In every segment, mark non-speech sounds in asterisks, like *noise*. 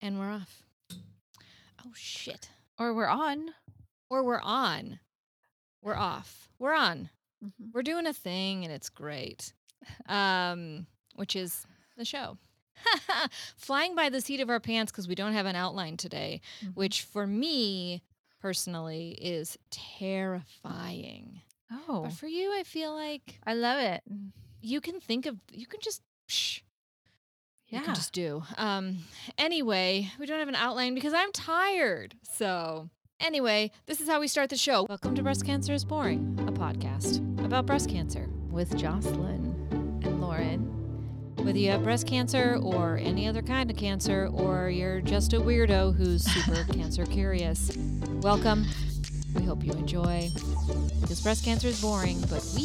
And we're off. Oh, shit. Or we're on. Or we're on. We're off. We're on. Mhm. We're doing a thing and it's great. Um, which is the show. *laughs* Flying by the seat of our pants because we don't have an outline today, Mhm. which for me personally is terrifying. Oh, But for you, I feel like I love it. you can think of, you can just, psh, you Yeah. can just do. Um, anyway, we don't have an outline because I'm tired. So, anyway, this is how we start the show. Welcome to Breast Cancer is Boring, a podcast about breast cancer with Jocelyn. and Lauren. Whether you have breast cancer or any other kind of cancer, or you're just a weirdo who's super *laughs* cancer curious, welcome. We hope you enjoy. Because breast cancer is boring, but we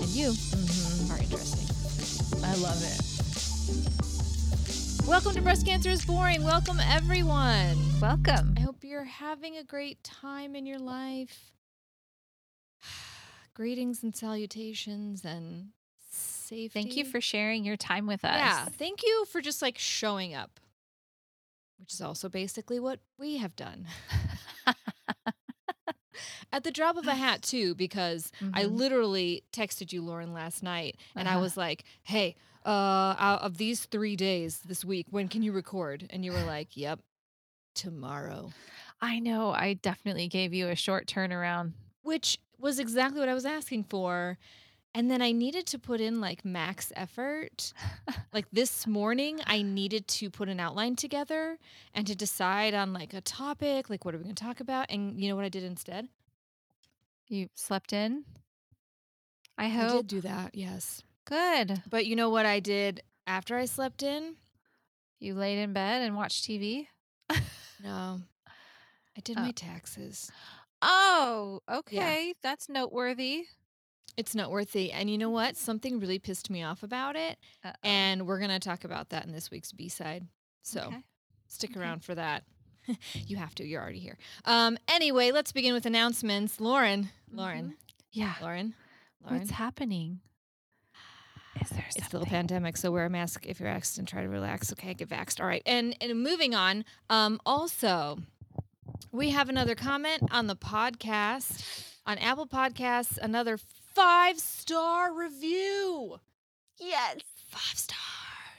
and you Mhm. are interesting. I love it. Welcome to Breast Cancer is Boring. Welcome, everyone. Welcome. I hope you're having a great time in your life. *sighs* Greetings and salutations and safety. Thank you for sharing your time with us. Yeah, thank you for just like showing up, which is also basically what we have done. *laughs* At the drop of a hat, too, because I Mhm. literally texted you, Lauren, last night, and I Uh-huh. was like, hey, uh, out of these three days this week, when can you record? And you were like, yep, tomorrow. I know. I definitely gave you a short turnaround. which was exactly what I was asking for. And then I needed to put in like max effort. like this morning, I needed to put an outline together and to decide on like a topic, like what are we going to talk about? And you know what I did instead? You slept in? I I hope. did do that, yes. Good. But you know what I did after I slept in? You laid in bed and watched TV? No, I did Oh. my taxes. Oh, okay. That's noteworthy. It's noteworthy. And you know what? Something really pissed me off about it. Uh-oh. And we're going to talk about that in this week's B side. So. Okay. Stick Okay. around for that. *laughs* you have to. You're already here. Um. Anyway, let's begin with announcements. Lauren, Lauren, Yeah. Lauren, Lauren. What's happening? Is there It's still a pandemic, so wear a mask if you're vaxxed and try to relax. Okay, get vaxxed. All right. And and moving on. Um. Also, we have another comment on the podcast on Apple Podcasts. Another five star review. Yes. Five stars.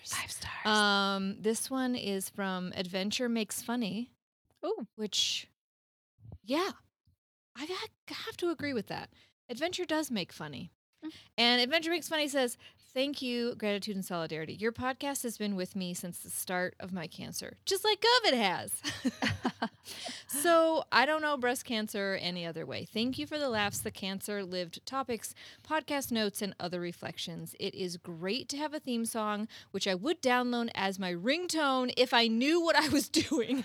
Five stars. Um. This one is from Adventure Makes Funny. oh, which yeah i got, have to agree with that adventure does make funny Mm. and adventure makes funny says thank you gratitude and solidarity. Your podcast has been with me since the start of my cancer just like covid has. *laughs* So i don't know breast cancer any other way. Thank you for the laughs. The cancer lived topics podcast notes and other reflections. It is great to have a theme song which i would download as my ringtone if i knew what i was *laughs* doing.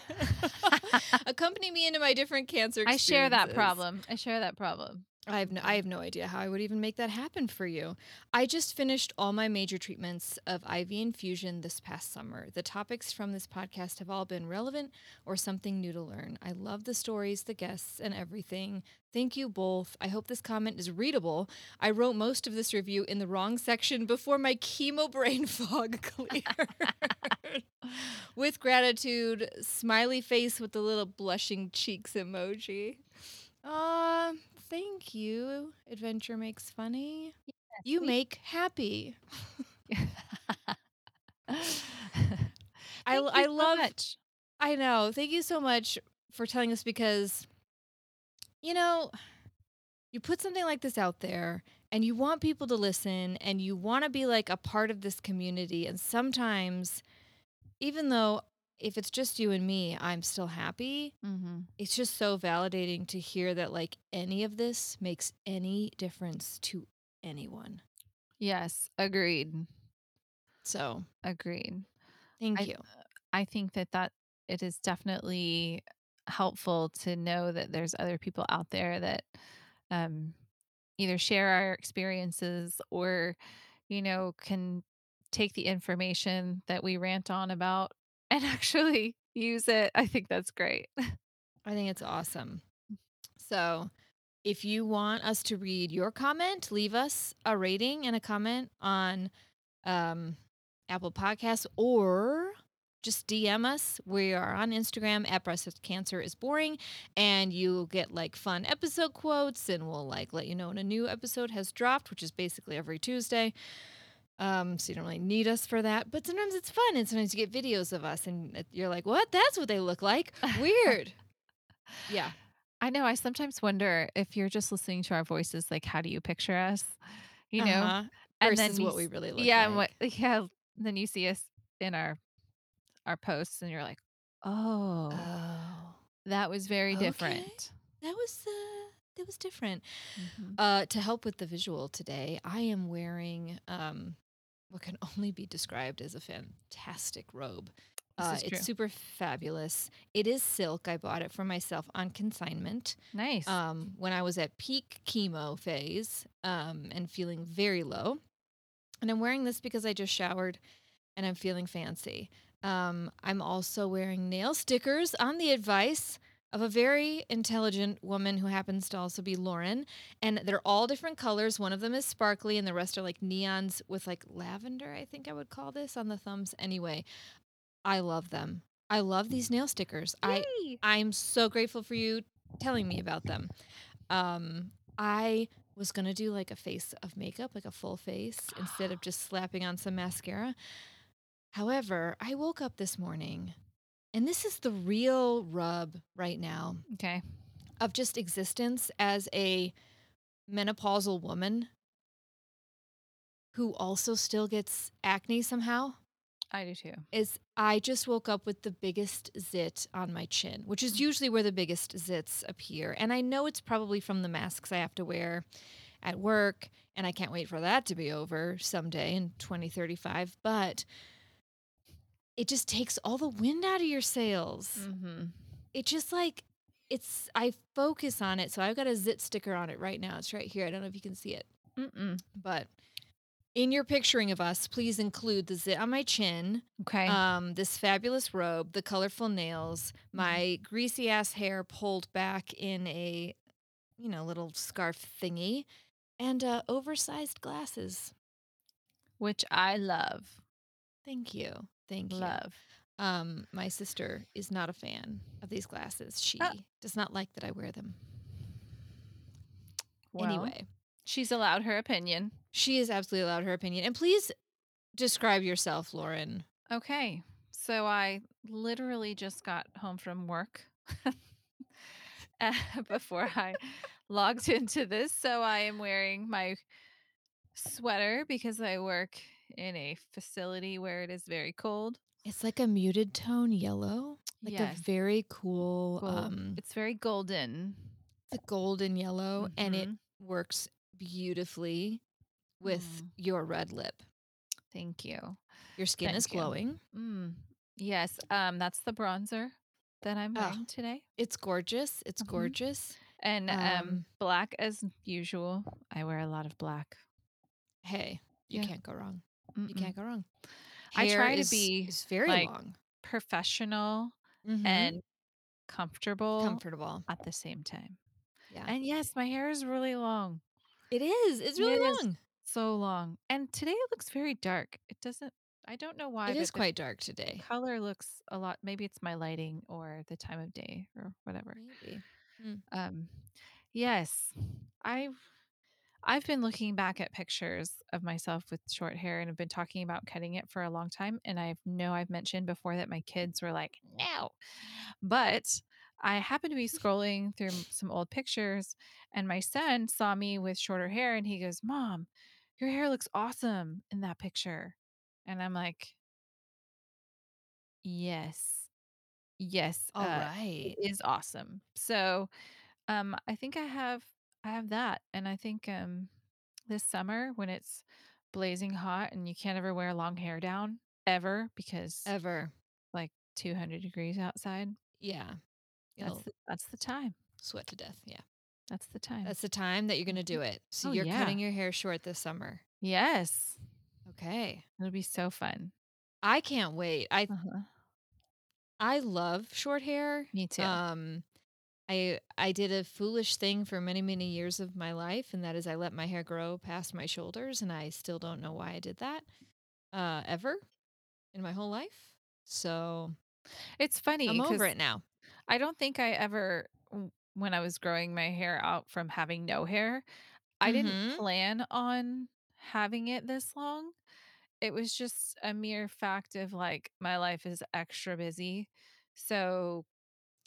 *laughs* Accompany me into my different cancer I share that problem. I share that problem. I have no, I have no idea how I would even make that happen for you. I just finished all my major treatments of IV infusion this past summer. The topics from this podcast have all been relevant or something new to learn. I love the stories, the guests, and everything. Thank you both. I hope this comment is readable. I wrote most of this review in the wrong section before my chemo *laughs* brain fog cleared. *laughs* with gratitude, smiley face with the little blushing cheeks emoji. Uh, thank you. Adventure makes funny. You we- make happy. *laughs* I, I so love much. I know. Thank you so much for telling us because, you know, you put something like this out there and you want people to listen and you want to be like a part of this community. And sometimes, even though if it's just you and me, I'm still happy, Mm-hmm. it's just so validating to hear that like any of this makes any difference to anyone. Yes, agreed. So Agreed. thank I- you. I think that that it is definitely helpful to know that there's other people out there that um, either share our experiences or, you know, can take the information that we rant on about and actually *laughs* use it. I think that's great. *laughs* I think it's awesome. So, if you want us to read your comment, leave us a rating and a comment on um, Apple Podcasts or just DM us. We are on Instagram at breast cancer is boring, and you'll get like fun episode quotes, and we'll like let you know when a new episode has dropped, which is basically every Tuesday. Um, so you don't really need us for that, but sometimes it's fun, and sometimes you get videos of us, and you're like, "What? That's what they look like? Weird." *laughs* yeah, I know. I sometimes wonder if you're just listening to our voices, like, how do you picture us? You know, uh-huh. and versus then what we really look yeah, and what *laughs* yeah, then you see us in our our posts, and you're like, oh, Oh, that was very okay. different. that was uh, that was different. Mhm. Uh, to help with the visual today, I am wearing um, what can only be described as a fantastic robe. Uh, it's super fabulous. It is silk. I bought it for myself on consignment Nice. um, when I was at peak chemo phase um, and feeling very low. And I'm wearing this because I just showered and I'm feeling fancy. Um, I'm also wearing nail stickers on the advice of a very intelligent woman who happens to also be Lauren. And they're all different colors. One of them is sparkly, and the rest are like neons with like lavender, I think I would call this on the thumbs. Anyway, I love them. I love these nail stickers. I Yay! I'm so grateful for you telling me about them. Um, I was gonna do like a face of makeup, like a full face, instead of *gasps* just slapping on some mascara. However, I woke up this morning, and this is the real rub right now Okay. of just existence as a menopausal woman who also still gets acne somehow I do too. is I just woke up with the biggest zit on my chin, which is usually where the biggest zits appear. And I know it's probably from the masks I have to wear at work, and I can't wait for that to be over someday in 2035, but it just takes all the wind out of your sails. Mm-hmm. It just like it's I focus on it. So I've got a zit sticker on it right now. It's right here. I don't know if you can see it. Mm-mm. But in your picturing of us, please include the zit on my chin, Okay. um, this fabulous robe, the colorful nails, my greasy ass hair pulled back in a, you know, little scarf thingy, and uh, oversized glasses. Which I love. Thank you, thank you. Love. Um, my sister is not a fan of these glasses. She Ah. does not like that I wear them. Well, anyway, she's allowed her opinion. she is absolutely allowed her opinion. And please describe yourself, Lauren. Okay. So I literally just got home from work uh, *laughs* before I *laughs* logged into this. So I am wearing my sweater because I work in a facility where it is very cold. It's like a muted tone yellow, like Yes. a very cool, Gold- um, it's very golden. it's a golden yellow, and it Mhm. works beautifully with Mm. your red lip. Thank you. Your skin is Thank you. glowing. Mm. Yes. Um, that's the bronzer that I'm Oh. wearing today. It's gorgeous. It's Mhm. gorgeous. And um, Um, black as usual. I wear a lot of black. Hey, you Yeah. can't go wrong. You Mm-mm. can't go wrong. I Hair try to be, is very like, long Professional Mhm. and comfortable comfortable. at the same time. Yeah, And yes, my hair is really long. it is. It's really It is. long. So long. And today it looks very dark. It doesn't I don't know why. It is quite dark today. color looks a lot maybe it's my lighting or the time of day or whatever. Maybe. Um yes. I've I've been looking back at pictures of myself with short hair and I've been talking about cutting it for a long time and I know I've mentioned before that my kids were like, "No." But I happened to be *laughs* scrolling through some old pictures and my son saw me with shorter hair and he goes, "Mom, your hair looks awesome in that picture." And I'm like, "Yes. Yes, All uh, right. it is awesome." So, um I think I have I have that and I think um this summer when it's blazing hot and you can't ever wear long hair down ever because Ever. like 200 degrees outside. Yeah. That's the, that's the time. sweat to death. Yeah. That's the time. That's the time that you're going to do it. So Oh, you're yeah. cutting your hair short this summer. yes. Okay. It'll be so fun. I can't wait. I Uh-huh. I love short hair. Me too. Um I I did a foolish thing for many many years of my life and that is I let my hair grow past my shoulders and I still don't know why I did that uh ever in my whole life. So It's funny I'm over it now. I don't think I ever when I was growing my hair out from having no hair, I didn't Mhm. plan on having it this long. It was just a mere fact of, like, my life is extra busy. So,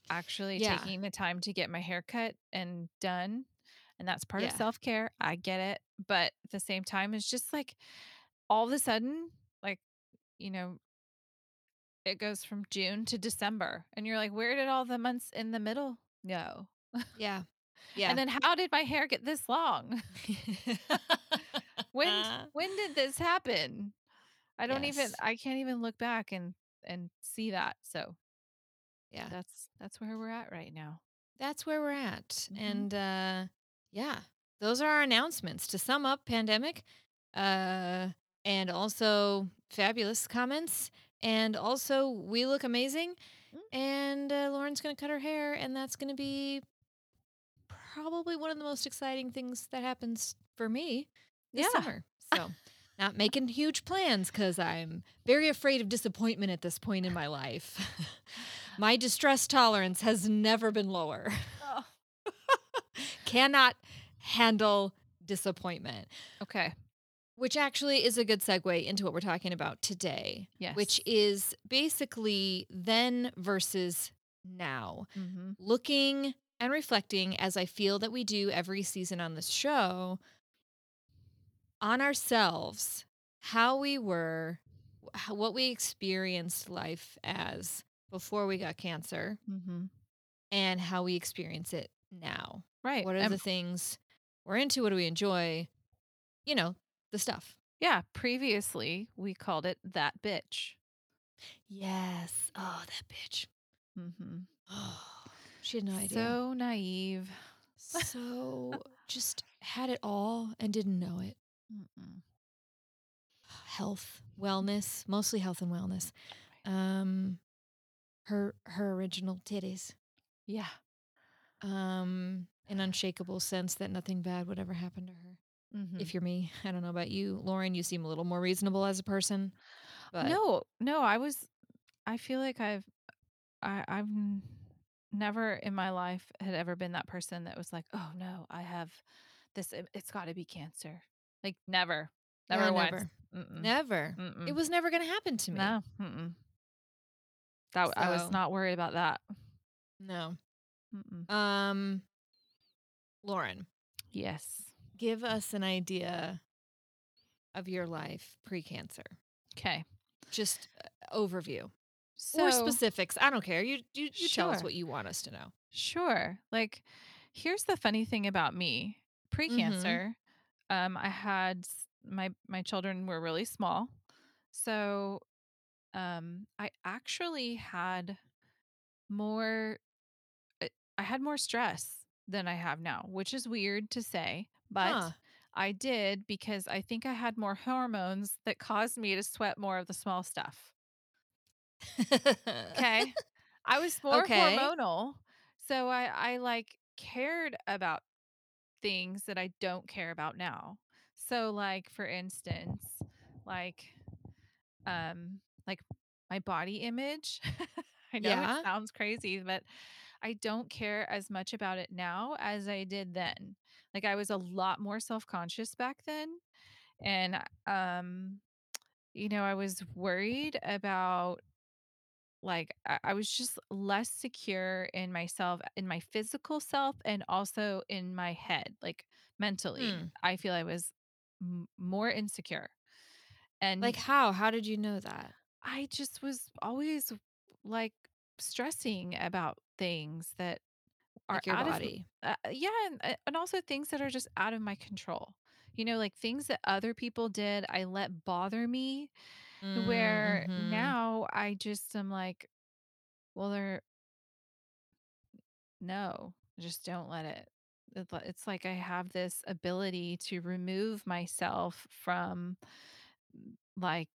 actually Yeah. taking the time to get my hair cut and done, and that's part of self-care, I get it, but at the same time, it's just like, all of a sudden, like, you know it goes from June to December, and you're like, "Where did all the months in the middle go?" Yeah. *laughs* Yeah. And then how did my hair get this long? *laughs* *laughs* When d when did this happen? I don't even I can't even look back and and see that, so Yeah. that's that's where we're at right now. That's where we're at, Mhm. and, uh, yeah, those are our announcements. To sum up, pandemic, uh, and also fabulous comments, and also we look amazing, Mm. and, uh, Lauren's gonna cut her hair, and that's gonna be probably one of the most exciting things that happens for me this Yeah. summer. So, not making huge plans because I'm very afraid of disappointment at this point in my life. *laughs* My distress tolerance has never been lower. Oh. *laughs* Cannot handle disappointment. Okay. Which actually is a good segue into what we're talking about today, Yes. which is basically then versus now. Mhm. Looking and reflecting as I feel that we do every season on this show on ourselves, how we were, what we experienced life as before we got cancer Mhm. and how we experience it now. Right, What are the things we're into? What do we enjoy? You know, the stuff. Yeah, previously, we called it "That Bitch." Yes. Oh, that bitch. Mm-hmm. Oh, *gasps* She had no idea. So naive. So *laughs* just had it all and didn't know it. Mm-mm. Health, wellness, mostly health and wellness. Um, her her original titties. Yeah. Um, an unshakable sense that nothing bad would ever happen to her. Mhm. If you're me, *laughs* I don't know about you, Lauren, you seem a little more reasonable as a person, but No, no, I was I feel like I've I I've never in my life had ever been that person that was like, "Oh, no, I have this it it's gotta be cancer." Like, never. Yeah, Never once. never. Mm-mm. Never. It Mm-mm. was never gonna happen to me. No, mm-mm. That I was not worried about that. No. Mm-mm. Um Lauren Yes. give us an idea of your life pre-cancer. Okay. Just, uh, overview or So specifics, I don't care. You you you tell us what you want us to know. Sure. Like, here's the funny thing about me. Mhm. Pre-cancer, um, I had my my children were really small. So, um, I actually had more eh, I had more stress than I have now, which is weird to say, but Huh. I did because I think I had more hormones that caused me to sweat more of the small stuff. okay. *laughs* I was more Okay. hormonal, so I I, like, cared about things that I don't care about now. So, like, for instance, like, um, like, my body image. *laughs* I know it sounds crazy, but I don't care as much about it now as I did then. Like, I was a lot more self-conscious back then, and, um, you know, I was worried about like, I I was just less secure in myself, in my physical self, and also in my head, like, mentally. Hmm. I feel I was m more insecure. And like how? How did you know that? I just was always, like, stressing about things that are Like your out of uh, yeah, and, uh, and also things that are just out of my control. You know, like, things that other people did, I let bother me, Mm, where mhm. now I just am like, "Well, they're" "No, just don't let it." It it's like I have this ability to remove myself from, like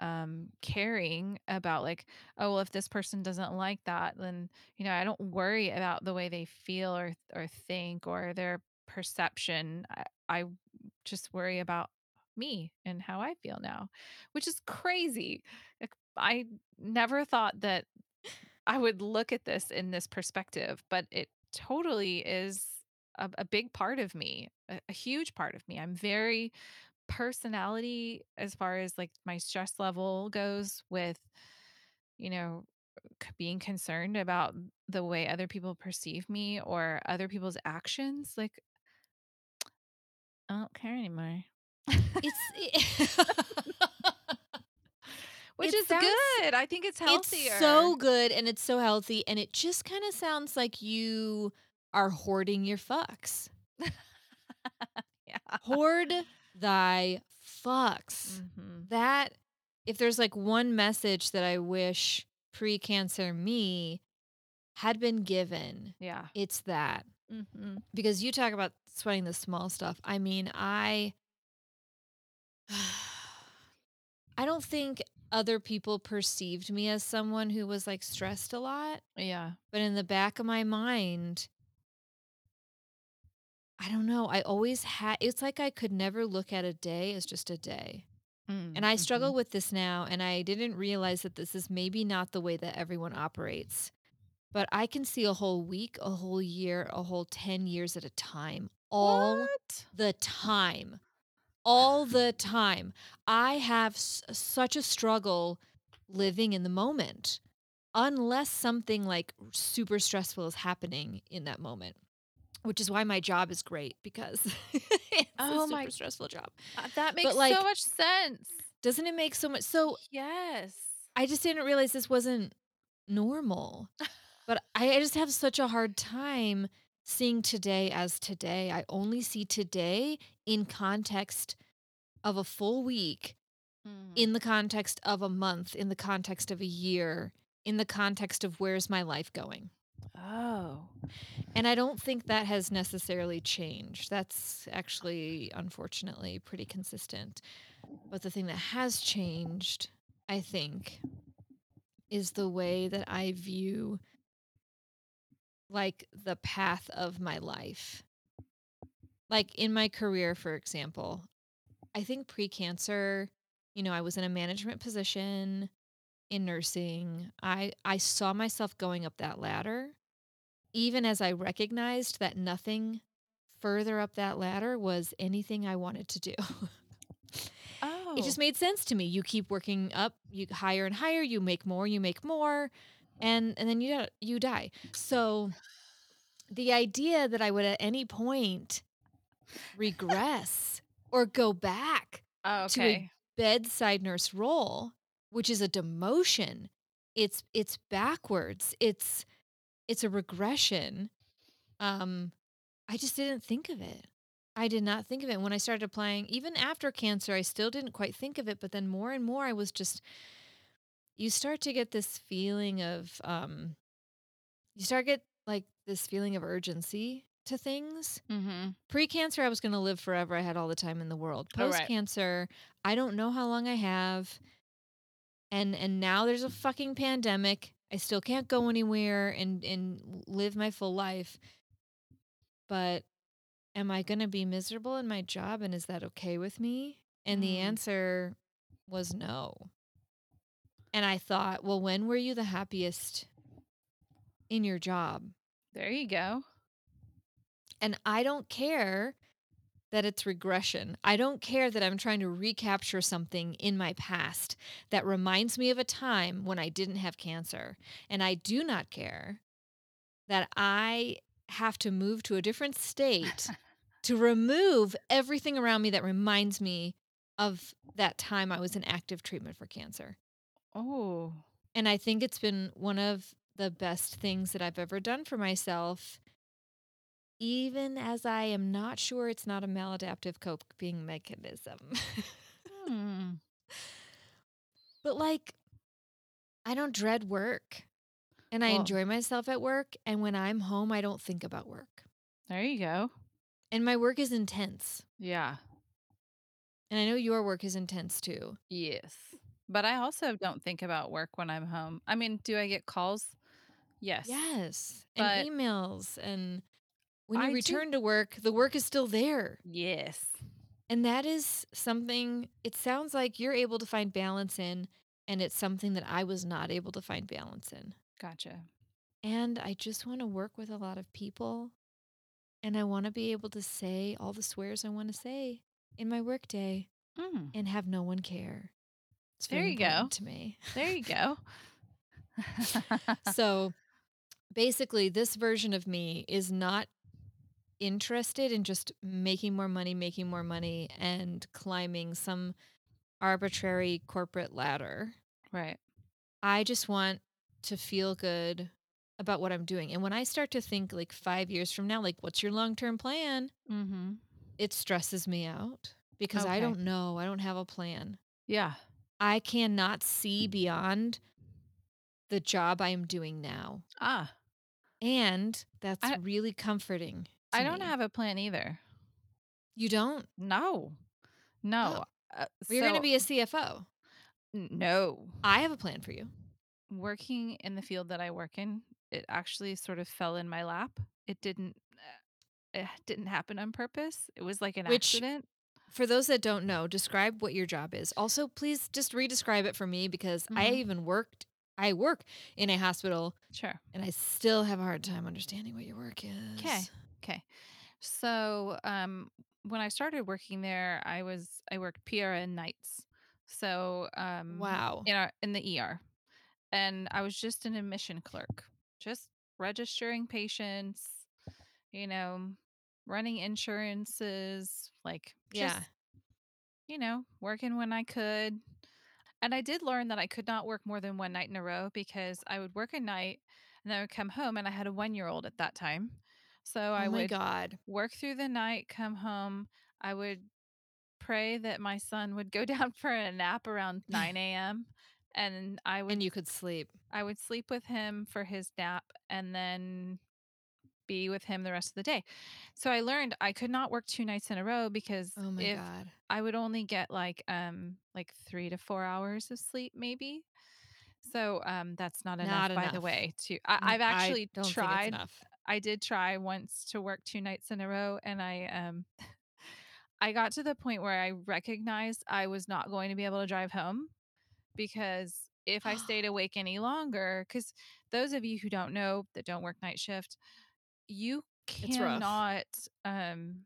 um, caring about, like, "Oh, well, if this person doesn't like that, then" you know, I don't worry about the way they feel or or think or their perception. I I just worry about me and how I feel now, which is crazy. Like, I never thought that I would look at this in this perspective, but it totally is a, a big part of me, a, a huge part of me. I'm very personality as far as like my stress level goes with, you know, being concerned about the way other people perceive me or other people's actions. Like, I don't care anymore. It's it, *laughs* eh, *laughs* Which it is sounds good. I think it's healthier. it's so good and it's so healthy and it just kind of sounds like you are hoarding your fucks. *laughs* yeah. Hoard thy fucks. hmm That if there's like one message that I wish pre-cancer me had been given, Yeah. it's that. hmm Because you talk about sweating the small stuff. I mean, I *sighs* I don't think other people perceived me as someone who was like stressed a lot, Yeah. but in the back of my mind, I don't know. I always had it's like I could never look at a day as just a day. And I struggle Mm-hmm. with this now and I didn't realize that this is maybe not the way that everyone operates. But I can see a whole week, a whole year, a whole 10 years at a time. All What? the time. All the time. I have s- such a struggle living in the moment unless something like super stressful is happening in that moment. Which is why my job is great because *laughs* it's Oh a my- super stressful job. Uh, that makes like- so much sense. Doesn't it make so much so Yes. I just didn't realize this wasn't normal. but *laughs* I, I just have such a hard time seeing today as today. I only see today in context of a full week, Mhm. in the context of a month, in the context of a year, in the context of where's my life going. Oh. And I don't think that has necessarily changed. That's actually, unfortunately, pretty consistent. But the thing that has changed, I think, is the way that I view like the path of my life. Like in my career, for example, I think pre cancer, you know, I was in a management position in nursing. I, I saw myself going up that ladder even as I recognized that nothing further up that ladder was anything I wanted to do. Oh. *laughs* It just oh. made sense to me. You keep working up, you higher and higher, you make more, you make more, and and then you you die. So the idea that I would at any point regress or go back oh, to a bedside nurse role, which is a demotion. It's it's backwards. It's it's a regression. Um I just didn't think of it. I did not think of it when I started applying even after cancer I still didn't quite think of it but then more and more I was just you start to get this feeling of um you start get like this feeling of urgency to things mm-hmm. pre-cancer i was going to live forever i had all the time in the world Oh, post-cancer i don't know how long i have and and now there's a fucking pandemic i still can't go anywhere and and live my full life but am i going to be miserable in my job and is that okay with me and the Mm. answer was no and i thought well when were you the happiest in your job There you go. And I don't care that it's regression. I don't care that I'm trying to recapture something in my past that reminds me of a time when I didn't have cancer. And I do not care that I have to move to a different state *laughs* to remove everything around me that reminds me of that time I was in active treatment for cancer. Oh. And I think it's been one of the best things that I've ever done for myself, even as I am not sure it's not a maladaptive coping mechanism. Hmm. *laughs* but like, I don't dread work and I Well- enjoy myself at work. And when I'm home, I don't think about work. There you go. And my work is intense. Yeah. And I know your work is intense too. Yes. But I also don't think about work when I'm home. I mean, do I get calls? Yes. Yes. But- and emails. And when you I do- return to work, the work is still there. Yes. And that is something it sounds like you're able to find balance in and it's something that I was not able to find balance in. Gotcha. And I just want to work with a lot of people and I want to be able to say all the swears I want to say in my workday Mm, and have no one care. It's There very you go. to me. there you go. *laughs* so basically, this version of me is not interested in just making more money, making more money, and climbing some arbitrary corporate ladder. right. I just want to feel good about what I'm doing. And when I start to think like five years from now, like, what's your long term plan? Mm-hmm. It stresses me out because I don't know. I don't have a plan. Yeah. I cannot see beyond the job I am doing now. Ah, And that's I- really comforting. I don't me. have a plan either. You don't? No. No. Uh, Well, you're going to be a CFO. No. I have a plan for you. Working in the field that I work in, it actually sort of fell in my lap. It didn't. uh, It didn't happen on purpose. It was like an Which- accident. For those that don't know, describe what your job is. Also, please just re-describe it for me because I Mhm. even worked. I work in a hospital, Sure. and I still have a hard time understanding what your work is. Okay. Okay. So, um, when I started working there, I was I worked PRN nights. So, um, Wow. in our in the ER, and I was just an admission clerk, just registering patients, you know, running insurances, like just, Yeah. you know, working when I could. And I did learn that I could not work more than one night in a row because I would work a night and then I would come home and I had a one year old at that time. So I oh my would god. work through the night, come home. I would pray that my son would go *laughs* down for a nap around *laughs* 9 a.m. And I would And you could sleep. I would sleep with him for his nap and then be with him the rest of the day. So I learned I could not work two nights in a row because Oh my god. I would only get like um like 3 to 4 hours of sleep maybe. So um that's not enough Not by the way to I, have actually don't think it's tried enough. I did try once to work two nights in a row and I um *laughs* I got to the point where I recognized I was not going to be able to drive home because if I stayed *gasps* awake any longer cuz those of you who don't know that don't work night shift you cannot um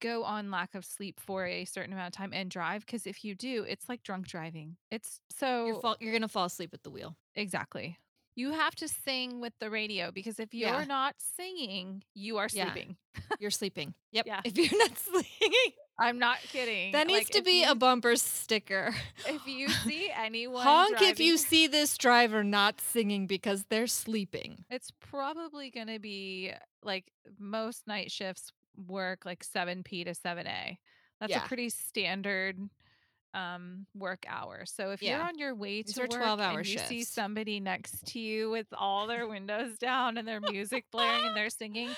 go on lack of sleep for a certain amount of time and drive because if you do it's like drunk driving. It's so You're fall, you're gonna fall asleep at the wheel. exactly you have to sing with the radio because if you're Yeah. not singing you are sleeping. Yeah. You're sleeping. *laughs* Yep. Yeah. *laughs* If you're not sleeping, i'm not kidding that needs Like, to be you, a bumper sticker. if you *laughs* see anyone Honk if you see this driver not singing because they're sleeping. it's probably going to be like most night shifts work like 7p to 7a that's Yeah. a pretty standard um work hour so if you're on your way These to work 12-hour and you see somebody next to you with all their windows *laughs* down and their music blaring and they're singing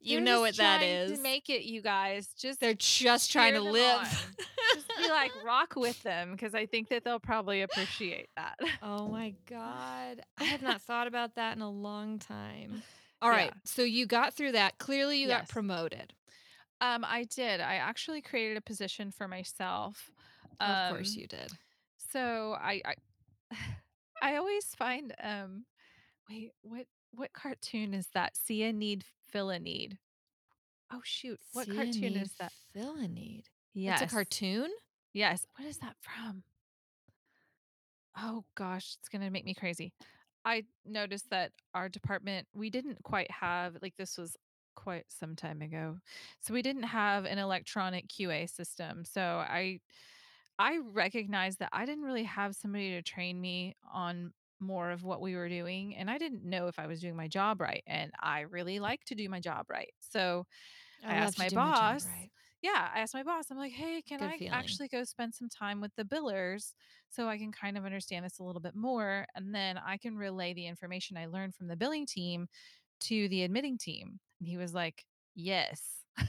You know what that is. make it you guys just They're just trying to live. just be like *laughs* rock with them because i think that they'll probably appreciate that oh my god. I have not thought about that in a long time. *sighs* All right, Yeah. So you got through that. Clearly you got promoted. um i did i actually created a position for myself of course Um, you did. So I I, *sighs* I always find um wait, what what cartoon is that? See a need, fill a need. Oh shoot. What See cartoon need, is that? Fill a need. Yes. It's a cartoon? Yes. What is that from? Oh gosh, it's going to make me crazy. I noticed that our department, we didn't quite have like this was quite some time ago. So we didn't have an electronic QA system. So I I recognized that I didn't really have somebody to train me on more of what we were doing and I didn't know if I was doing my job right and I really like to do my job right. So I love asked my boss, right. yeah, I asked my boss, I'm like, hey, can Good I feeling. actually go spend some time with the billers so I can kind of understand this a little bit more? And then I can relay the information I learned from the billing team to the admitting team. And he was like, yes. *laughs*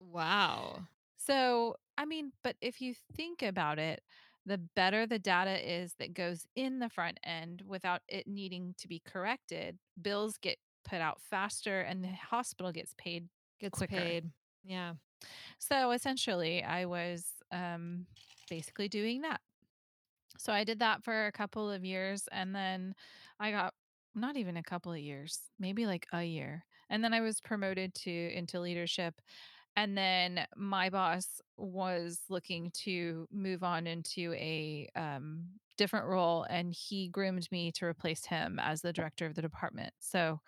Wow. So, I mean, but if you think about it, the better the data is that goes in the front end without it needing to be corrected, bills get put out faster and the hospital gets paid Gets quicker. paid. Yeah. So essentially, I was um, basically doing that. So I did that for a couple of years and then I got not even a couple of years, maybe like a year. And then I was promoted to into leadership. And then my boss was looking to move on into a um, different role, and he groomed me to replace him as the director of the department. So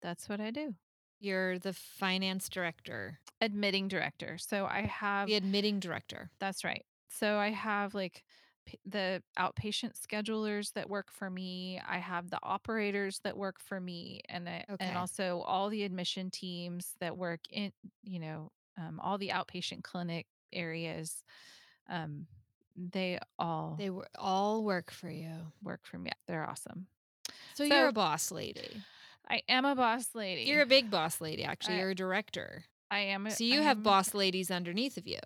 that's what I do. You're the finance director, Admitting director. So I have the admitting director. That's right. So I have like the outpatient schedulers that work for me. I have the operators that work for me, and I, and also all the admission teams that work in you know um, all the outpatient clinic areas. Um, they all They were all work for you. work for me. They're awesome. So you're a boss lady. I am a boss lady. You're a big boss lady, actually. I You're a director. I am. a- So I you have am. boss ladies underneath of you.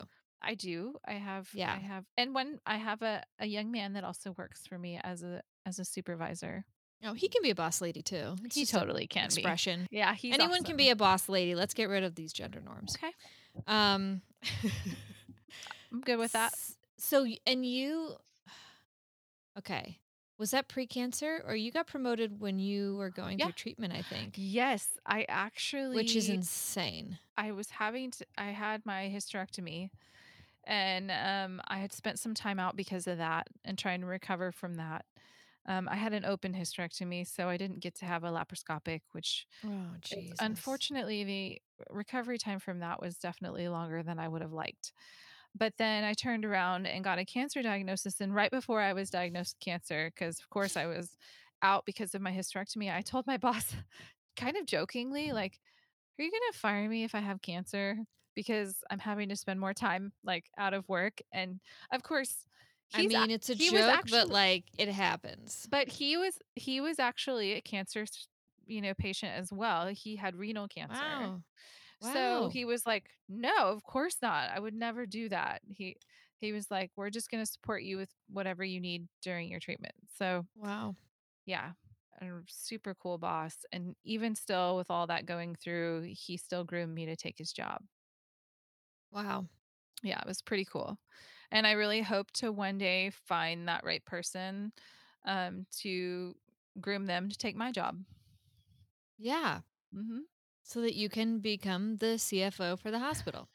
I do. I have. yeah. I have. And when I have a a young man that also works for me as a as a supervisor. Oh, he can be a boss lady too. It's He totally can be. expression. Yeah, he's Anyone can be a boss lady. Let's get rid of these gender norms. Okay, Um I'm good with that. So and you *sighs* Okay. Was that pre-cancer or you got promoted when you were going Yeah. through treatment, I think, Yes, I actually which is insane. I was having to I had my hysterectomy and um I had spent some time out because of that and trying to recover from that. Um, I had an open hysterectomy, so I didn't get to have a laparoscopic, which Oh, Jesus. unfortunately the recovery time from that was definitely longer than I would have liked. But then I turned around and got a cancer diagnosis. And right before I was diagnosed with cancer, because of course I was out because of my hysterectomy, I told my *laughs* boss, kind of jokingly, like, are you going to fire me if I have cancer? Because I'm having to spend more time like out of work. And of course, I mean, it's a joke, actually, but like it happens. but he was he was actually a cancer, you know, patient as well. He had renal cancer. Wow. So he was like, "No, of course not. I would never do that." He he was like, "We're just going to support you with whatever you need during your treatment." So, Wow. yeah, a super cool boss and even still with all that going through, he still groomed me to take his job. Wow. Yeah, it was pretty cool. And I really hope to one day find that right person um to groom them to take my job. Yeah. Mhm. So that you can become the CFO for the hospital.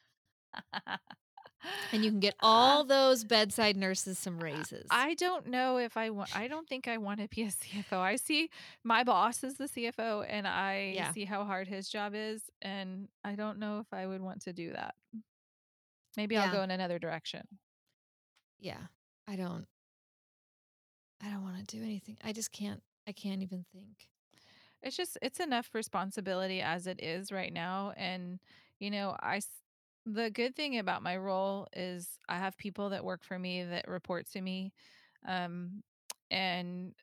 And you can get *laughs* all those bedside nurses some raises. I don't know if I want I don't think I want to be a *laughs* CFO. I see my boss is the CFO and I Yeah. see how hard his job is and I don't know if I would want to do that. Maybe I'll go in another direction. yeah. I don't I don't want to do anything. I just can't I can't even think. It's just it's enough responsibility as it is right now and you know, I the good thing about my role is I have people that work for me that report to me um and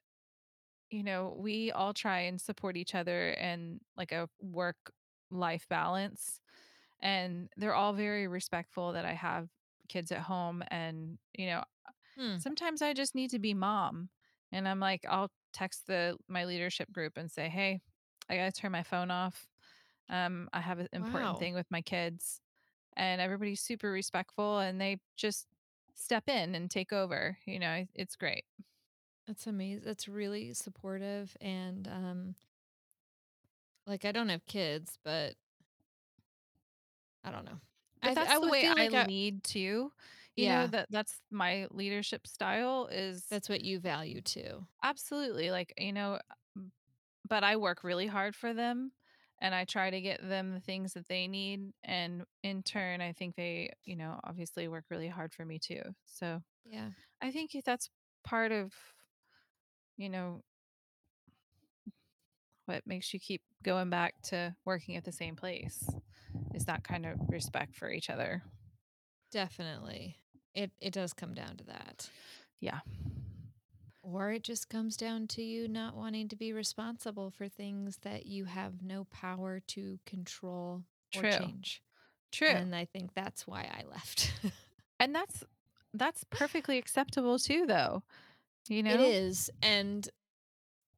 you know, we all try and support each other and like a work life balance. And they're all very respectful that I have kids at home. And, you know, Hmm. sometimes I just need to be mom. And I'm like, I'll text the my leadership group and say, Hey, I gotta turn my phone off. Um, I have an important Wow. thing with my kids. And everybody's super respectful and they just step in and take over. You know, it's great. That's amazing. That's really supportive and um like I don't have kids, but I don't know. I that's I the way I like I, lead too. You know, yeah, that that's my leadership style is that's what you value too. absolutely like, you know, but I work really hard for them and I try to get them the things that they need and in turn I think they, you know, obviously work really hard for me too. So, Yeah. I think that's part of, you know, what makes you keep going back to working at the same place is that kind of respect for each other. Definitely. It it does come down to that. Yeah. Or it just comes down to you not wanting to be responsible for things that you have no power to control or True. change. True. And I think that's why I left. *laughs* And that's that's perfectly acceptable too though. You know? It is. And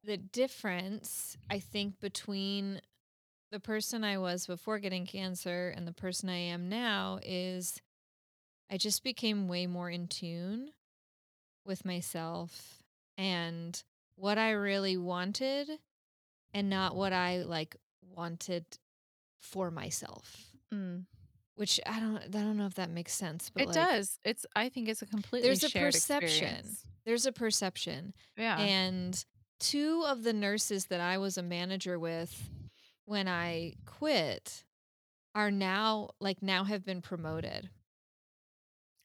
the difference, I think, between the person I was before getting cancer and the person I am now is I just became way more in tune with myself and what I really wanted and not what I like wanted for myself. Mm. Which I don't I don't know if that makes sense, but It like does. It's I think it's a completely there's a perception. experience. There's a perception. Yeah. And two of the nurses that I was a manager with when I quit are now like now have been promoted.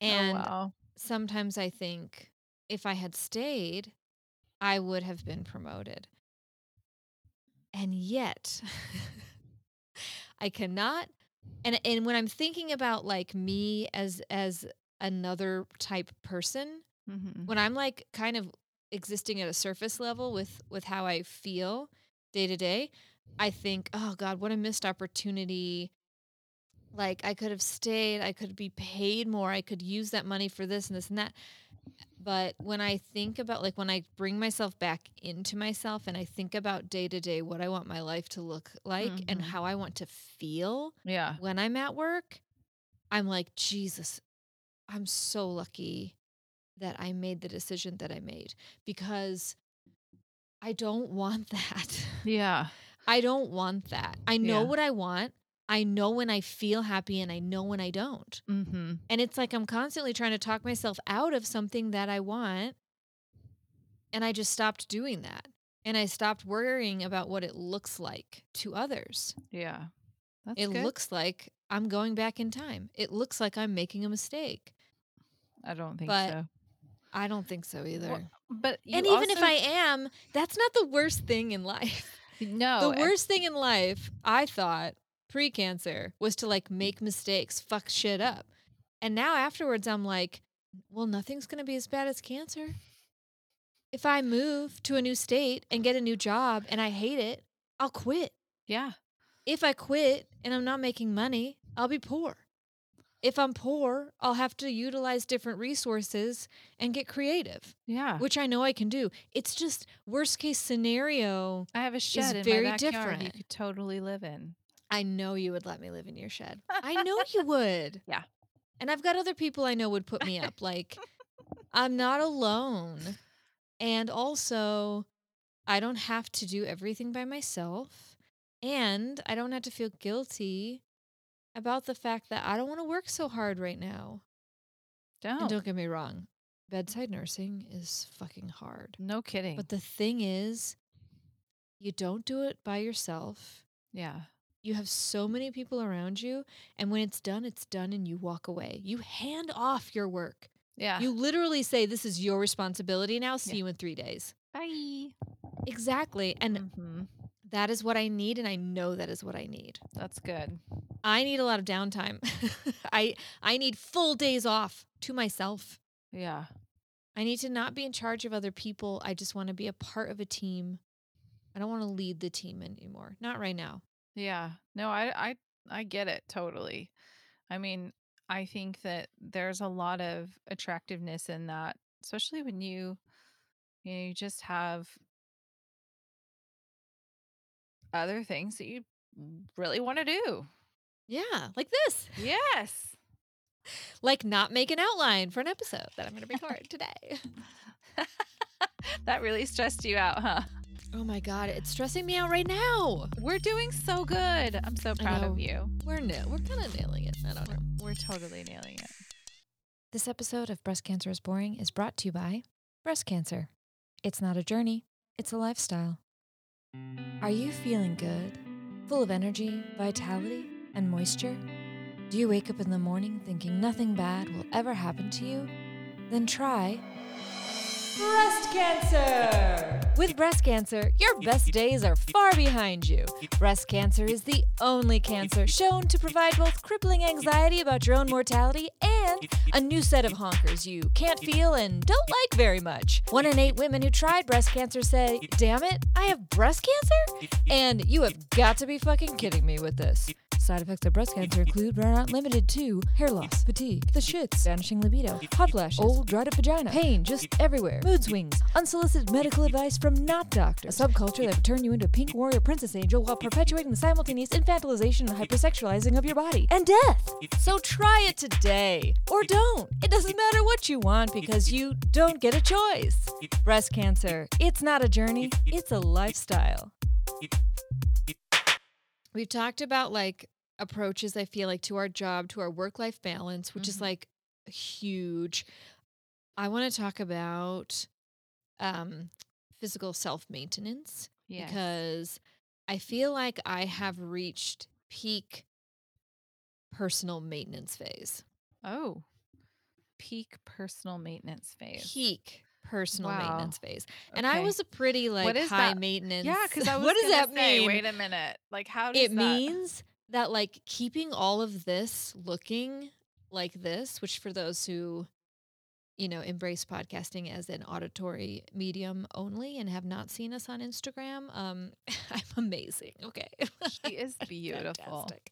And oh wow. sometimes I think if I had stayed, I would have been promoted. And yet *laughs* I cannot and and when I'm thinking about like me as as another type person, hmm when I'm like kind of existing at a surface level with with how I feel day to day, I think, "Oh god, what a missed opportunity. Like I could have stayed, I could be paid more, I could use that money for this and this and that." But when I think about like when I bring myself back into myself and I think about day to day what I want my life to look like and Mhm. how I want to feel Yeah. when I'm at work, I'm like, Jesus, I'm so lucky that I made the decision that I made because I don't *laughs* want that. Yeah. I don't want that. I know Yeah. what I want. I know when I feel happy and I know when I don't. hmm And it's like I'm constantly trying to talk myself out of something that I want. And I just stopped doing that. And I stopped worrying about what it looks like to others. Yeah. That's it good. looks like I'm going back in time. It looks like I'm making a mistake. I don't think but so. I don't think so either. Well, but and even if I am, that's not the worst thing in life. No, the worst thing in life, I thought, pre cancer, was to like make mistakes, fuck shit up. And now afterwards, I'm like, well, nothing's going to be as bad as cancer. If I move to a new state and get a new job and I hate it, I'll quit. yeah, If I quit and I'm not making money, I'll be poor. If I'm poor, I'll have to utilize different resources and get creative, yeah. which I know I can do. It's just worst case scenario. I have a shed in very my backyard you could totally live in. I know you would let me live in your shed. I know *laughs* you would. Yeah. And I've got other people I know would put me up. Like, I'm not alone. And also, I don't have to do everything by myself. And I don't have to feel guilty about the fact that I don't want to work so hard right now. Don't. And don't get me wrong, bedside nursing is fucking hard. no kidding. But the thing is, you don't do it by yourself. yeah. You have so many people around you, and when it's done, it's done, and you walk away. You hand off your work. Yeah. You literally say, This is your responsibility now. See Yeah. you in three days. Bye. Exactly. And Mhm. That is what I need, and I know that is what I need. That's good. I need a lot of downtime. *laughs* I I need full days off to myself. Yeah. I need to not be in charge of other people. I just want to be a part of a team. I don't want to lead the team anymore. Not right now. Yeah. No, I I I get it totally. I mean, I think that there's a lot of attractiveness in that, especially when you you know, you just have other things that you really want to do. Yeah, like this. Yes. Like not make an outline for an episode that I'm going to record *laughs* today. that really stressed you out, huh? Oh my god, it's stressing me out right now. We're doing so good. I'm so proud of you. We're na- we're kind of nailing it. I don't know. We're totally nailing it. This episode of Breast Cancer is Boring is brought to you by breast cancer. It's not a journey, it's a lifestyle. Are you feeling good? Full of energy, vitality, and moisture? Do you wake up in the morning thinking nothing bad will ever happen to you? Then try breast cancer! With breast cancer, your best days are far behind you. Breast cancer is the only cancer shown to provide both crippling anxiety about your own mortality and a new set of honkers you can't feel and don't like very much. One in eight women who tried breast cancer say, Damn it, I have breast cancer? And you have got to be fucking kidding me with this. Side effects of breast cancer include but are not limited to hair loss, fatigue, the shits, vanishing libido, hot flashes, old dried up vagina, pain just everywhere, mood swings, unsolicited medical advice from not doctors, a subculture that would turn you into a pink warrior princess angel while perpetuating the simultaneous infantilization and hypersexualizing of your body, and death. So try it today. Or don't. It doesn't matter what you want because you don't get a choice. Breast cancer, it's not a journey, it's a lifestyle. We've talked about like approaches, I feel like, to our job, to our work life balance, which is Mhm. like huge. I want to talk about um, physical self maintenance Yes. because I feel like I have reached peak personal maintenance phase. oh, peak personal maintenance phase. Peak personal Wow. maintenance phase. And I was a pretty like is high that? maintenance. Yeah, because I *laughs* what does that say, mean? Wait a minute. Like, how does it that? means that like keeping all of this looking like this, which for those who you know embrace podcasting as an auditory medium only and have not seen us on Instagram, um *laughs* I'm amazing. Okay. She is *laughs* beautiful. Fantastic.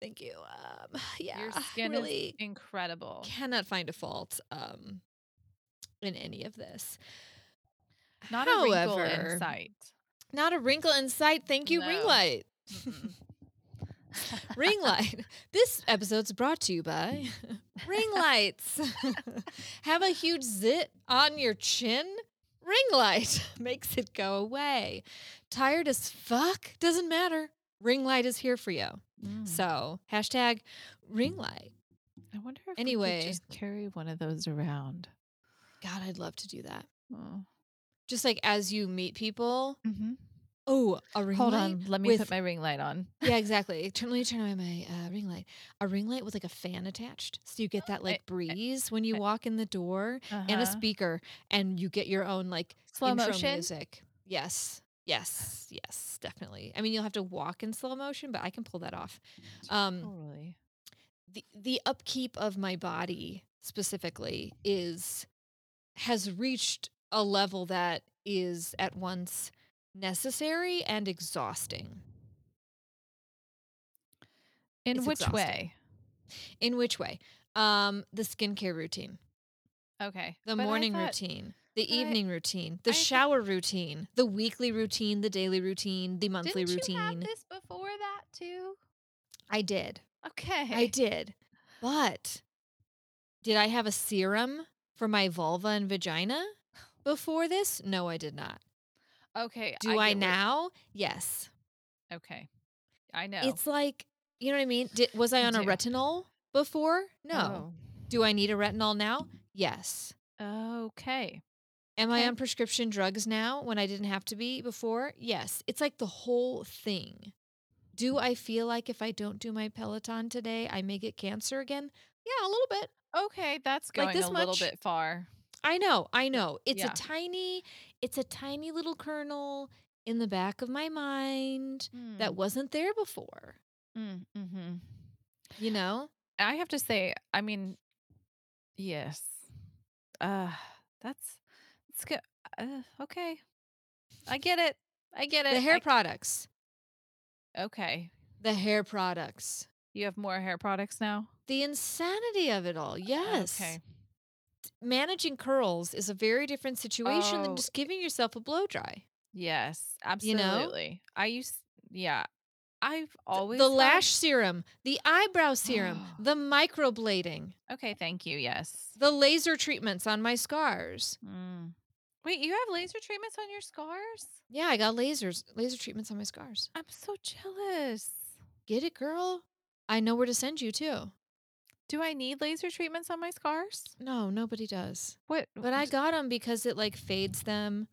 Thank you. Um *sighs* yeah. Your *sighs* skin really is incredible. cannot find a fault um in any of this. Not a wrinkle in sight. Not a wrinkle in sight. Thank you, ring No. light. *laughs* *laughs* Ring light. This episode's brought to you by *laughs* ring lights. *laughs* Have a huge zit on your chin? Ring light makes it go away. Tired as fuck? Doesn't matter. Ring light is here for you. Mm. So, hashtag ring light. I wonder if Anyway. just carry one of those around. God, I'd love to do that. Oh. Just like as you meet people. Mhm. Oh, a ring Hold light. on, let me with- put my ring light on. Yeah, exactly. Turn, let me turn away my uh, ring light. A ring light with like a fan attached, so you get that like breeze when you walk in the door, and a Uh-huh. speaker, and you get your own like slow motion. music. Yes, yes, yes, definitely. I mean, you'll have to walk in slow motion, but I can pull that off. Um, Totally. the the upkeep of my body specifically is has reached a level that is at once necessary and exhausting. In it's which exhausting. way? In which way? Um, the skincare routine, Okay. the But morning thought- routine, the but I- evening routine, the I shower routine, the weekly routine, the daily routine, the monthly Didn't routine. you have this before that too? I did. Okay. I did. But did I have a serum for my vulva and vagina before this? No, I did not. Okay. Do I, what- now? Yes. Okay. I know. It's like, you know what I mean? Did, was I on a retinol before? No. Oh. Do I need a retinol now? Yes. Okay. Am I on prescription drugs now when I didn't have to be before? Yes. It's like the whole thing. Do I feel like if I don't do my Peloton today, I may get cancer again? Yeah, a little bit. Okay, that's going Like this much a little bit far. I know, I know. It's Yeah. a tiny, it's a tiny little kernel in the back of my mind that wasn't there before. Mm, mm-hmm. You know? I have to say, I mean, yes. Uh, that's that's good. Uh, okay, I get it. I get it. The hair I- products. okay, The hair products. you have more hair products now. The insanity of it all. Yes. Okay. Managing curls is a very different situation than Oh. just giving yourself a blow dry. Yes, You know? absolutely. I used. Yeah, I've always the had- lash serum, the eyebrow serum, *gasps* the microblading, Okay, thank you. Yes. the laser treatments on my scars. Mm. Wait, you have laser treatments on your scars? Yeah, I got lasers, laser treatments on my scars. I'm so jealous. Get it, girl? I know where to send you too. Do I need laser treatments on my scars? No, nobody does. What? But I got them because it like fades them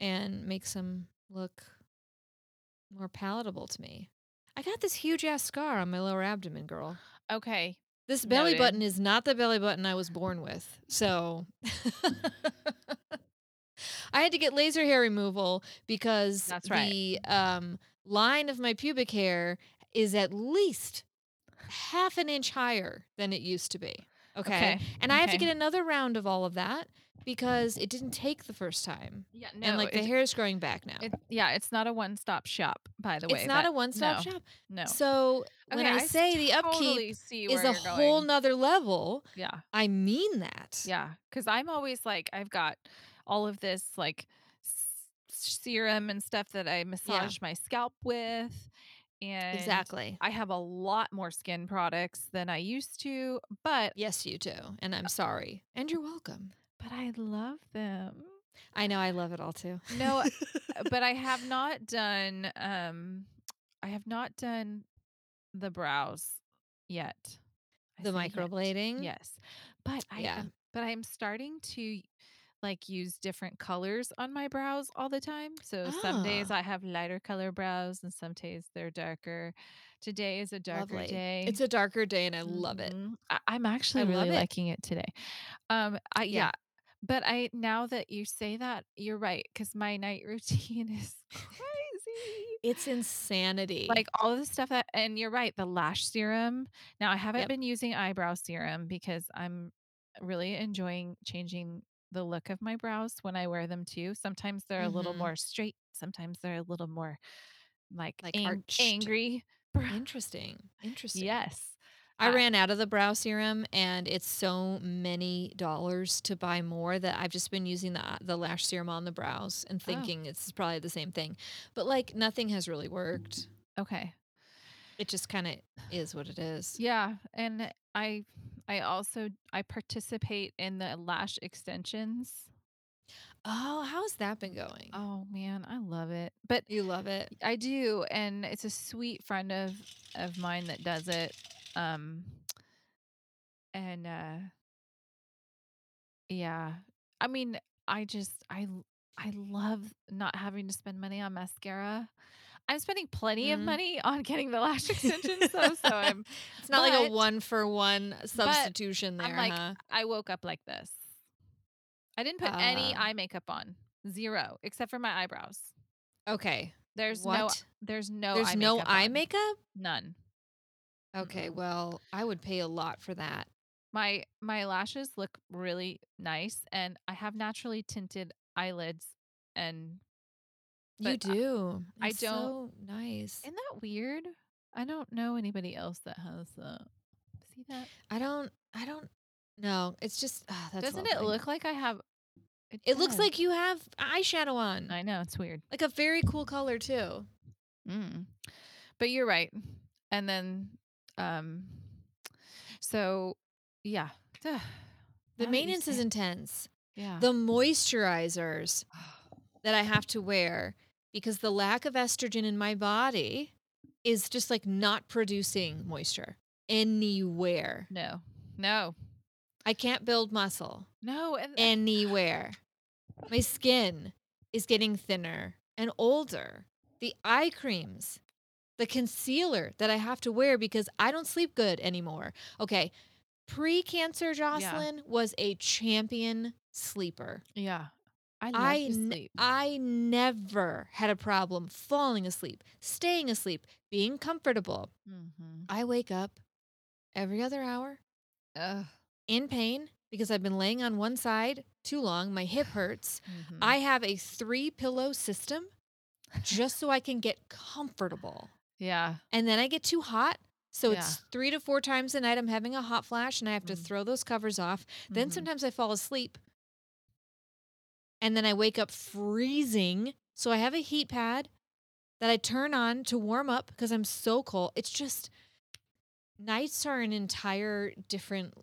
and makes them look more palatable to me. I got this huge ass scar on my lower abdomen, girl. Okay. This belly Noted. button is not the belly button I was born with. So *laughs* I had to get laser hair removal because That's right. the um, line of my pubic hair is at least half an inch higher than it used to be. Okay. Okay. And I have to get another round of all of that because it didn't take the first time. Yeah, and like the hair is growing back now. it- yeah, it's not a one-stop shop, by the way. it's not that- a one-stop no, shop. No. So when I, I, say the upkeep totally see is a whole nother level, Yeah. I mean that. Yeah, because I'm always like, I've got all of this like s- serum and stuff that I massage my scalp with, and Exactly. I have a lot more skin products than I used to, but Yes, you do. And I'm sorry. And you're welcome. but I love them. I know I love it all too. No, but I have *laughs* not done. Um, I have not done the brows yet. I the say yet. microblading. Yes. But I Yeah. am but I'm starting to like use different colors on my brows all the time. So some days Ah. I have lighter color brows and some days they're darker. Today is a darker Lovely. day. It's a darker day and I love it. Mhm. I, I'm actually love really liking it today. Um I Yeah. yeah. But I now that you say that, you're right cuz my night *laughs* routine is crazy. It's insanity. Like all of the stuff that, and you're right, the lash serum. Now, I haven't Yep. been using eyebrow serum because I'm really enjoying changing the look of my brows when I wear them too. Sometimes they're a little Mhm. more straight, sometimes they're a little more like, Like ang- angry. *laughs* interesting. Interesting. Yes. I Uh, ran out of the brow serum and it's so many dollars to buy more that I've just been using the the lash serum on the brows and Oh. thinking it's probably the same thing. But like nothing has really worked. Okay. It just kind of is what it is. Yeah, and I I also I participate in the lash extensions. Oh, how's that been going? Oh man, I love it. But You love it. I do, and it's a sweet friend of of mine that does it. Um and uh yeah. I mean, I just I I love not having to spend money on mascara. I'm spending plenty of Mhm. money on getting the lash extensions though, *laughs* so I'm It's not like a one for one substitution there, I'm like huh? I woke up like this. I didn't put any Ah. eye makeup on. Zero, except for my eyebrows. Okay. There's no there's no There's eye no makeup eye on. makeup? None. Okay, Mm-mm. well, I would pay a lot for that. My my lashes look really nice and I have naturally tinted eyelids and you But I- do. I don't- So nice. isn't that weird? I don't know anybody else that has that. See that? I don't. I don't. No, it's just. that's Doesn't it look like I have It looks like you have eyeshadow on, I know, it's weird. like a very cool color too. Mm. But you're right. And then um so yeah. *sighs* The maintenance is intense. yeah. The moisturizers *sighs* that I have to wear because the lack of estrogen in my body is just like not producing moisture anywhere. no. No. I can't build muscle No, and anywhere. *sighs* My skin is getting thinner and older. The eye creams, the concealer that I have to wear because I don't sleep good anymore. Okay. Pre cancer Jocelyn was a champion sleeper. yeah. I love I, to sleep. I never had a problem falling asleep, staying asleep, being comfortable. mm-hmm. I wake up every other hour Ugh. in pain because I've been laying on one side too long. My hip hurts. Mhm. I have a three pillow system just so I can get comfortable. yeah. And then I get too hot. So Yeah. it's three to four times a night I'm having a hot flash and I have to Mm. throw those covers off. Then Mhm. sometimes I fall asleep. And then I wake up freezing. So I have a heat pad that I turn on to warm up because I'm so cold. It's just nights are an entire different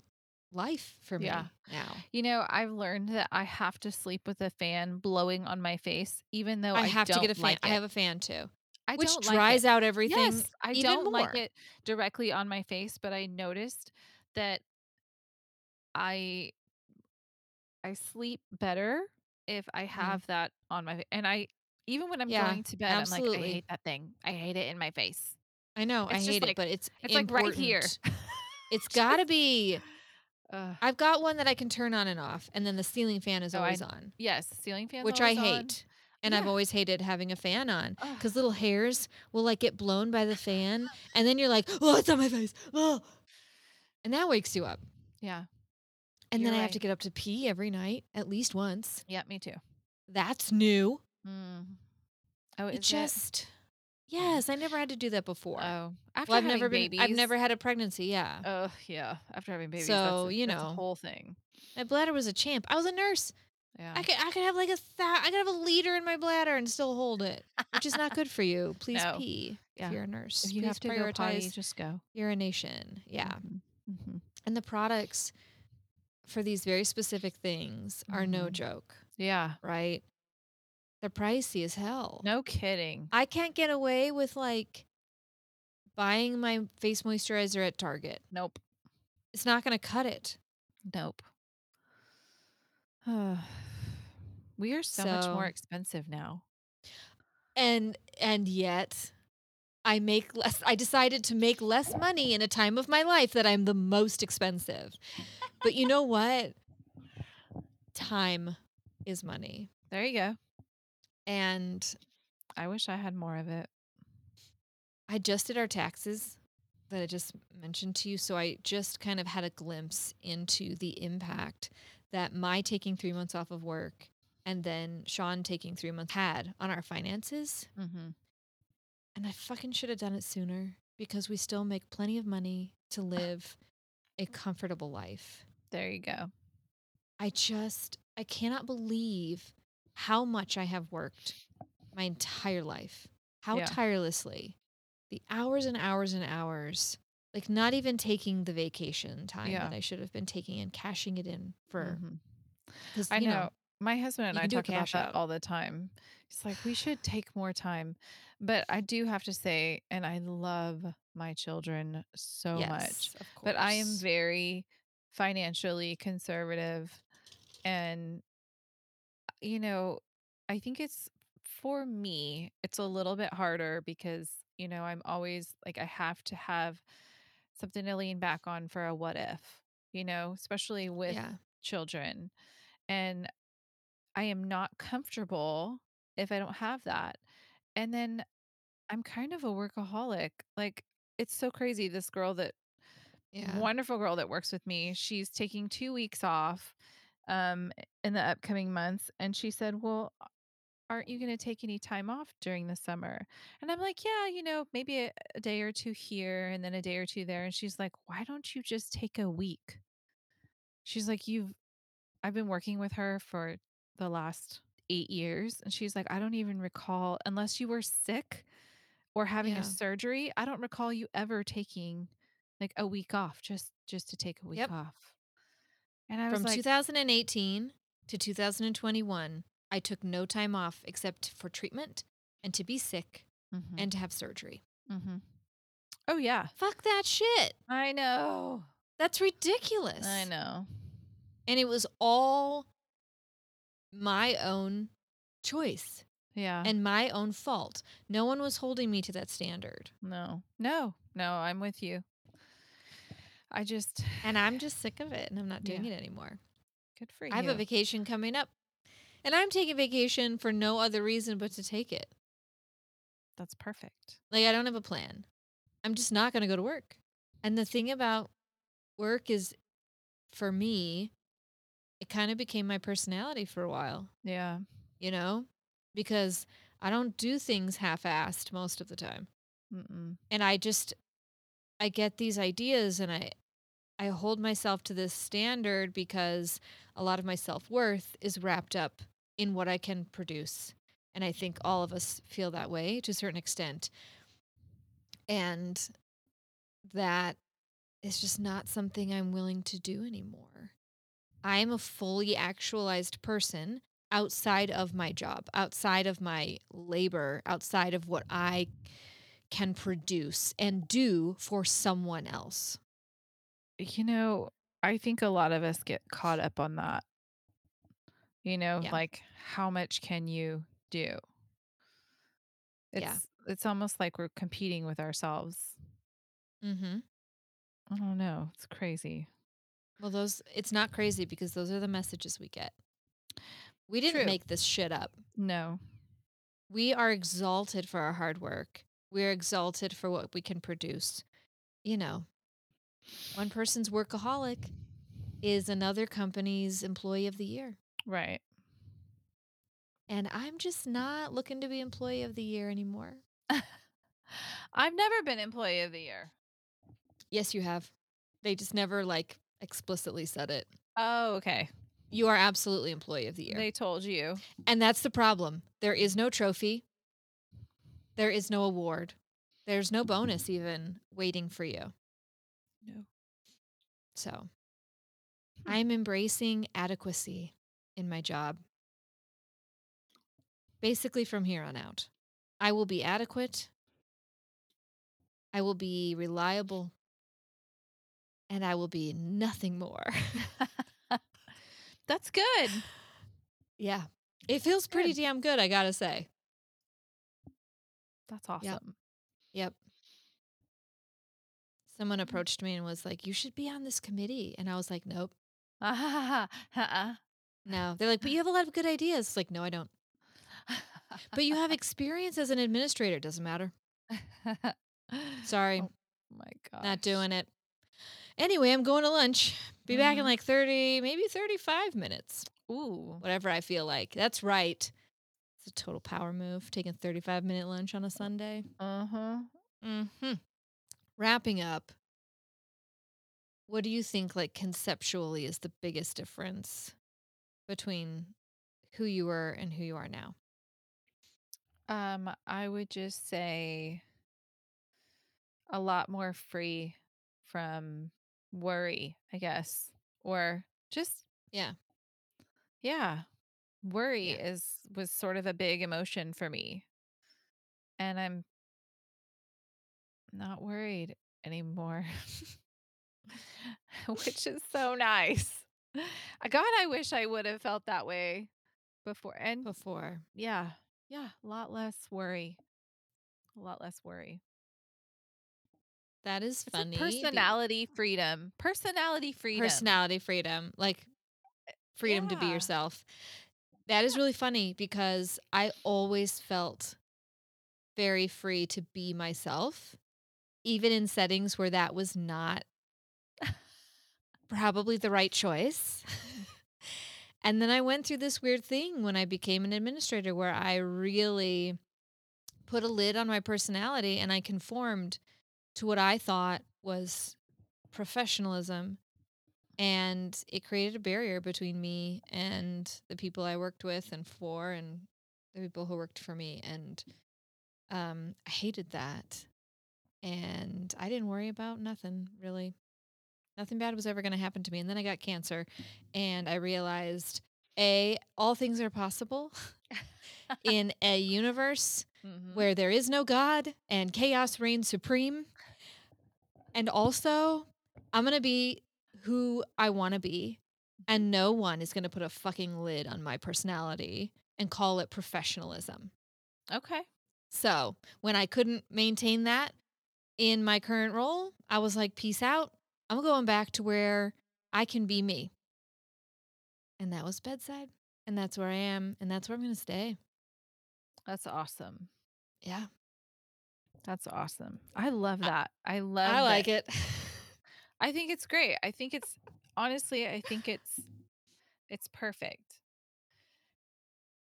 life for me Yeah. now. You know, I've learned that I have to sleep with a fan blowing on my face, even though I I, have to get a fan. Like I have a fan too, I which don't dries it. out everything. Yes, I don't like it directly on my face, but I noticed that I I sleep better if I have that on my and I even when I'm Mm-hmm. Yeah, going to bed, I'm like, I hate that thing. I hate it in my face. I know. I It's just hate like- it, but it's It's like right here. It's *laughs* got to be. Ugh. I've got one that I can turn on and off, and then the ceiling fan is Oh, always kn- on, yes, ceiling fan, which I hate. And I've always hated having a fan on because little hairs will like get blown by the fan, and then you're like, "Oh, it's on my face!" Oh, and that wakes you up. Yeah, And then You're I have to get up to pee every night at least once. Yeah, me too. That's new. Mm. Oh, It just Yes, I never had to do that before. Oh, after well, I've having never been I've never had a pregnancy, yeah. Oh, yeah. After having babies, So, that's a, you know. whole thing. My bladder was a champ. I was a nurse. Yeah. I could I could have like a thou- I could have a liter in my bladder and still hold it, which is not good for you. *laughs* Please No. pee Yeah. if you're a nurse. if you Please have to prioritize potty, just go. urination. Yeah. mm-hmm And the products for these very specific things are no Mhm. joke, Yeah. right? They're pricey as hell. No kidding. I can't get away with like buying my face moisturizer at Target. Nope. It's not going to cut it. Nope. *sighs* we are so, much more expensive now. And and yet I make less I decided to make less money in a time of my life that I'm the most expensive. But you know what? Time is money. There you go. And I wish I had more of it. I just did our taxes that I just mentioned to you. So I just kind of had a glimpse into the impact that my taking three months off of work and then Sean taking three months had on our finances. Mm-hmm. And I fucking should have done it sooner because we still make plenty of money to live a comfortable life. There you go. I just, I cannot believe how much I have worked my entire life, how Yeah. tirelessly, the hours and hours and hours, like not even taking the vacation time Yeah. that I should have been taking and cashing it in for. Mhm. 'cause, I you know. My husband and I can do a talk about that out. all the time. It's like, we should *sighs* take more time. But I do have to say, and I love my children so yes, much. of But I am very financially conservative. And, you know, I think it's for me, it's a little bit harder because, you know, I'm always like, I have to have something to lean back on for a what if, you know, especially with yeah. children. And I am not comfortable if I don't have that. And then I'm kind of a workaholic. Like, it's so crazy. This girl that Yeah. wonderful girl that works with me. She's taking two weeks off um, in the upcoming months. And she said, Well, aren't you going to take any time off during the summer? And I'm like, Yeah, you know, maybe a, a day or two here and then a day or two there. And she's like, Why don't you just take a week? She's like, You've, I've been working with her for the last eight years. And she's like, I don't even recall, unless you were sick or having Yeah. a surgery, I don't recall you ever taking like a week off just just to take a week Yep. off. And I was From like, 2018 to 2021, I took no time off except for treatment and to be sick Mhm, and to have surgery. Mm-hmm. oh yeah, Fuck that shit. I know, That's ridiculous. I know. And it was all my own choice Yeah, and my own fault. No one was holding me to that standard. no, no, no. I'm with you. I just *sighs* And I'm just sick of it and I'm not doing Yeah. it anymore. good for you. I have a vacation coming up. And I'm taking vacation for no other reason but to take it. That's perfect. Like I don't have a plan. I'm just not going to go to work. And the thing about work is for me it kind of became my personality for a while, Yeah, you know? Because I don't do things half-assed most of the time. Mm-mm. And I just I get these ideas and I I hold myself to this standard because a lot of my self-worth is wrapped up in what I can produce. And I think all of us feel that way to a certain extent. And that is just not something I'm willing to do anymore. I am a fully actualized person outside of my job, outside of my labor, outside of what I can produce and do for someone else. you know, I think a lot of us get caught up on that. You know, Yeah. like how much can you do? It's Yeah. it's almost like we're competing with ourselves. Mm-hmm. I don't know. It's crazy. Well, those it's not crazy because those are the messages we get. We didn't True. make this shit up. No. We are exalted for our hard work. We're exalted for what we can produce. You know, one person's workaholic, is another company's employee of the year. Right. And I'm just not looking to be employee of the year anymore. *laughs* I've never been employee of the year. Yes, you have. They just never like explicitly said it. Oh, okay. You are absolutely employee of the year. They told you. and that's the problem. There is no trophy. There is no award. There's no mm-hmm. bonus even waiting for you. No. So hmm. I'm embracing adequacy in my job. Basically, from here on out, I will be adequate. I will be reliable. And I will be nothing more. *laughs* That's good. *sighs* yeah. It feels pretty Good. damn good, I gotta say. That's awesome. Yep. Someone approached me and was like, You should be on this committee. And I was like, Nope. uh-uh. *laughs* No. They're like, But you have a lot of good ideas. It's like, No, I don't. But you have *laughs* experience as an administrator. Doesn't matter. Sorry. Oh my god. Not doing it. Anyway, I'm going to lunch. Be back in Mhm. like 30, maybe 35 minutes. Ooh. Whatever I feel like. That's right. It's a total power move, taking a 35 minute lunch on a Sunday. Uh-huh. hmm Wrapping up, what do you think, like conceptually, is the biggest difference between who you were and who you are now? Um, I would just say a lot more free from worry, I guess. Or just Yeah. yeah. Worry Yeah. is was sort of a big emotion for me. And I'm not worried anymore. *laughs* Which is so nice. God, I wish I would have felt that way before. And Before. yeah, yeah, a lot less worry. A lot less worry. That is It's funny. be- personality freedom. Personality freedom. personality freedom, like eh, freedom to be yourself. That is really funny because I always felt very free to be myself, even in settings where that was not *laughs* probably the right choice. *laughs* and then I went through this weird thing when I became an administrator where I really put a lid on my personality and I conformed to what I thought was professionalism. And it created a barrier between me and the people I worked with and for and the people who worked for me. And um, I hated that. And I didn't worry about nothing really. Nothing bad was ever going to happen to me. And then I got cancer and I realized A, all things are possible *laughs* in a universe Mhm. where there is no God and chaos reigns supreme. And also, I'm going to be who I want to be. Mm-hmm. And no one is going to put a fucking lid on my personality and call it professionalism. Okay. So when I couldn't maintain that in my current role, I was like, peace out. I'm going back to where I can be me. And that was bedside. And that's where I am. And that's where I'm going to stay. That's awesome. Yeah. That's awesome. I love that. I love I like it. *laughs* I think it's great. I think it's honestly, I think it's it's perfect.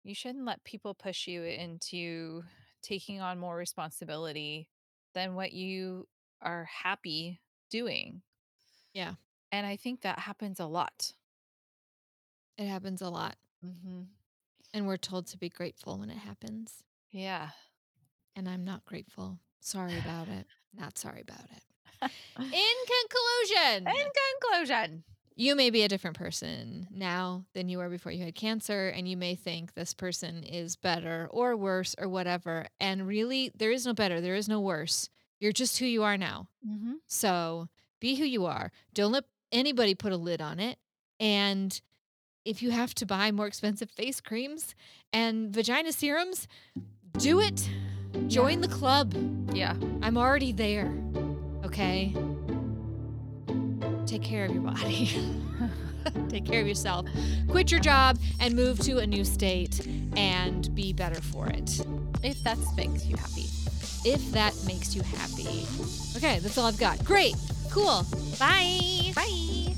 You shouldn't let people push you into taking on more responsibility than what you are happy doing. Yeah. And I think that happens a lot. It happens a lot. Mm-hmm. And we're told to be grateful when it happens. Yeah. And I'm not grateful. Sorry about it. Not sorry about it. In conclusion, In conclusion, you may be a different person now than you were before you had cancer. And you may think this person is better or worse or whatever. And really, there is no better, there is no worse. You're just who you are now. mm-hmm. So be who you are. Don't let anybody put a lid on it. And if you have to buy more expensive face creams and vagina serums, do it. Join the club. yeah. I'm already there. Okay? Take care of your body. *laughs* Take care of yourself. Quit your job and move to a new state and be better for it. If that makes you happy. If that makes you happy. Okay, that's all I've got. Great. Cool. Bye. Bye.